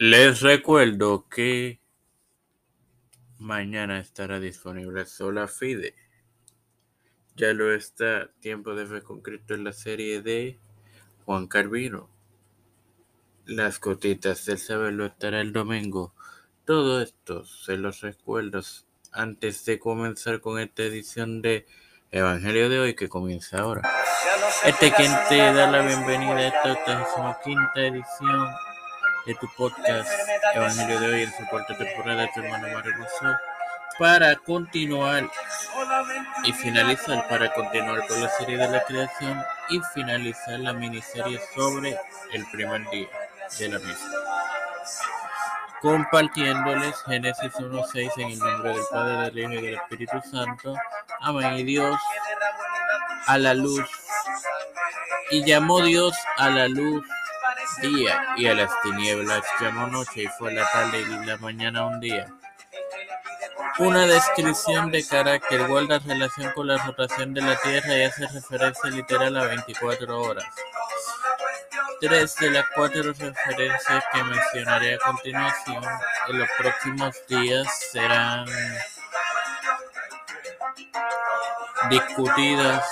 Les recuerdo que mañana estará disponible Sola Fide. Ya lo está Tiempo de Fe con Cristo en la serie de Juan Carvino. Las gotitas del saber lo estará el domingo. Todo esto se los recuerdo antes de comenzar con esta edición de Evangelio de hoy que comienza ahora. Este quien te da la bienvenida a esta quinta edición de tu podcast Evangelio de hoy en su cuarta temporada de tu hermano Mario para continuar y finalizar para continuar con la serie de la creación y finalizar la miniserie sobre el primer día de la misma compartiéndoles Génesis 1.6 en el nombre del Padre, del Hijo y del Espíritu Santo. Amén. Y Dios a la luz. Y llamó Dios a la luz día y a las tinieblas llamó noche y fue la tarde y la mañana un día. Una descripción de carácter guarda relación con la rotación de la Tierra y hace referencia literal a 24 horas. Tres de las cuatro referencias que mencionaré a continuación en los próximos días serán discutidas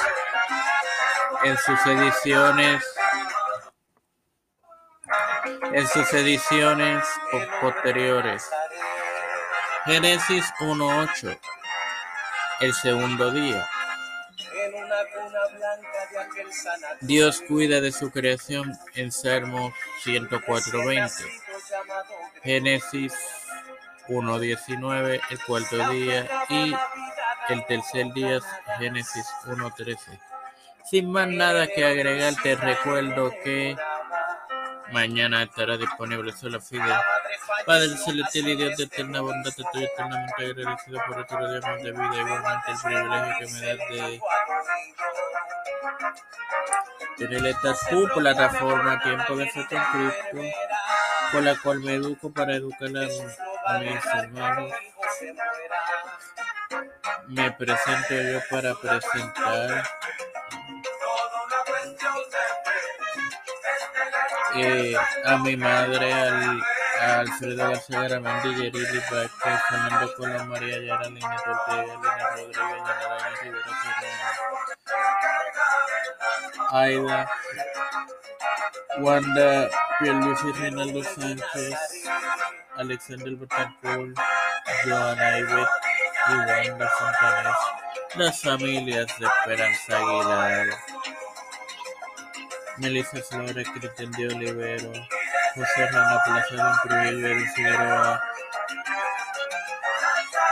en sus ediciones en sus ediciones posteriores. Génesis 1.8 El segundo día. Dios cuida de su creación en Salmos 104.20. Génesis 1.19 el cuarto día y el tercer día Génesis 1.13. Sin más nada que agregar, te recuerdo que Mañana estará disponible solo Fide. Padre celestial y Dios de eterna bondad, estoy eternamente agradecido por otro día de vida, igualmente el privilegio que me das de tener esta tu plataforma Tiempo de Fe con Cristo, con la cual me educo para educar a mis hermanos. Me presento yo para presentar eh, a mi madre, al, Alfredo García Garamendi, Yerili Vázquez, Fernando Colón, María Yara, Lina Ortega, Lina Rodríguez, Yanaraña Rivera Serrano, Aida, Reinaldo Sánchez, Alexander Betancourt, Joana Ibet y Wanda las familias de Esperanza Aguilar. Melissa Flores, Cristian de Olivero, José Rana Plaza, Figueroa,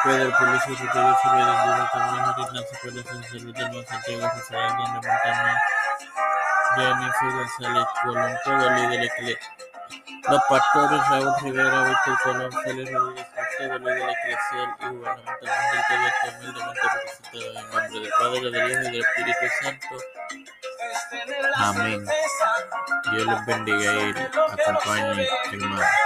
Pedro Ricardo Camilo, Santiago, Santo. Amén. Dios les bendiga y acompañe, hermano.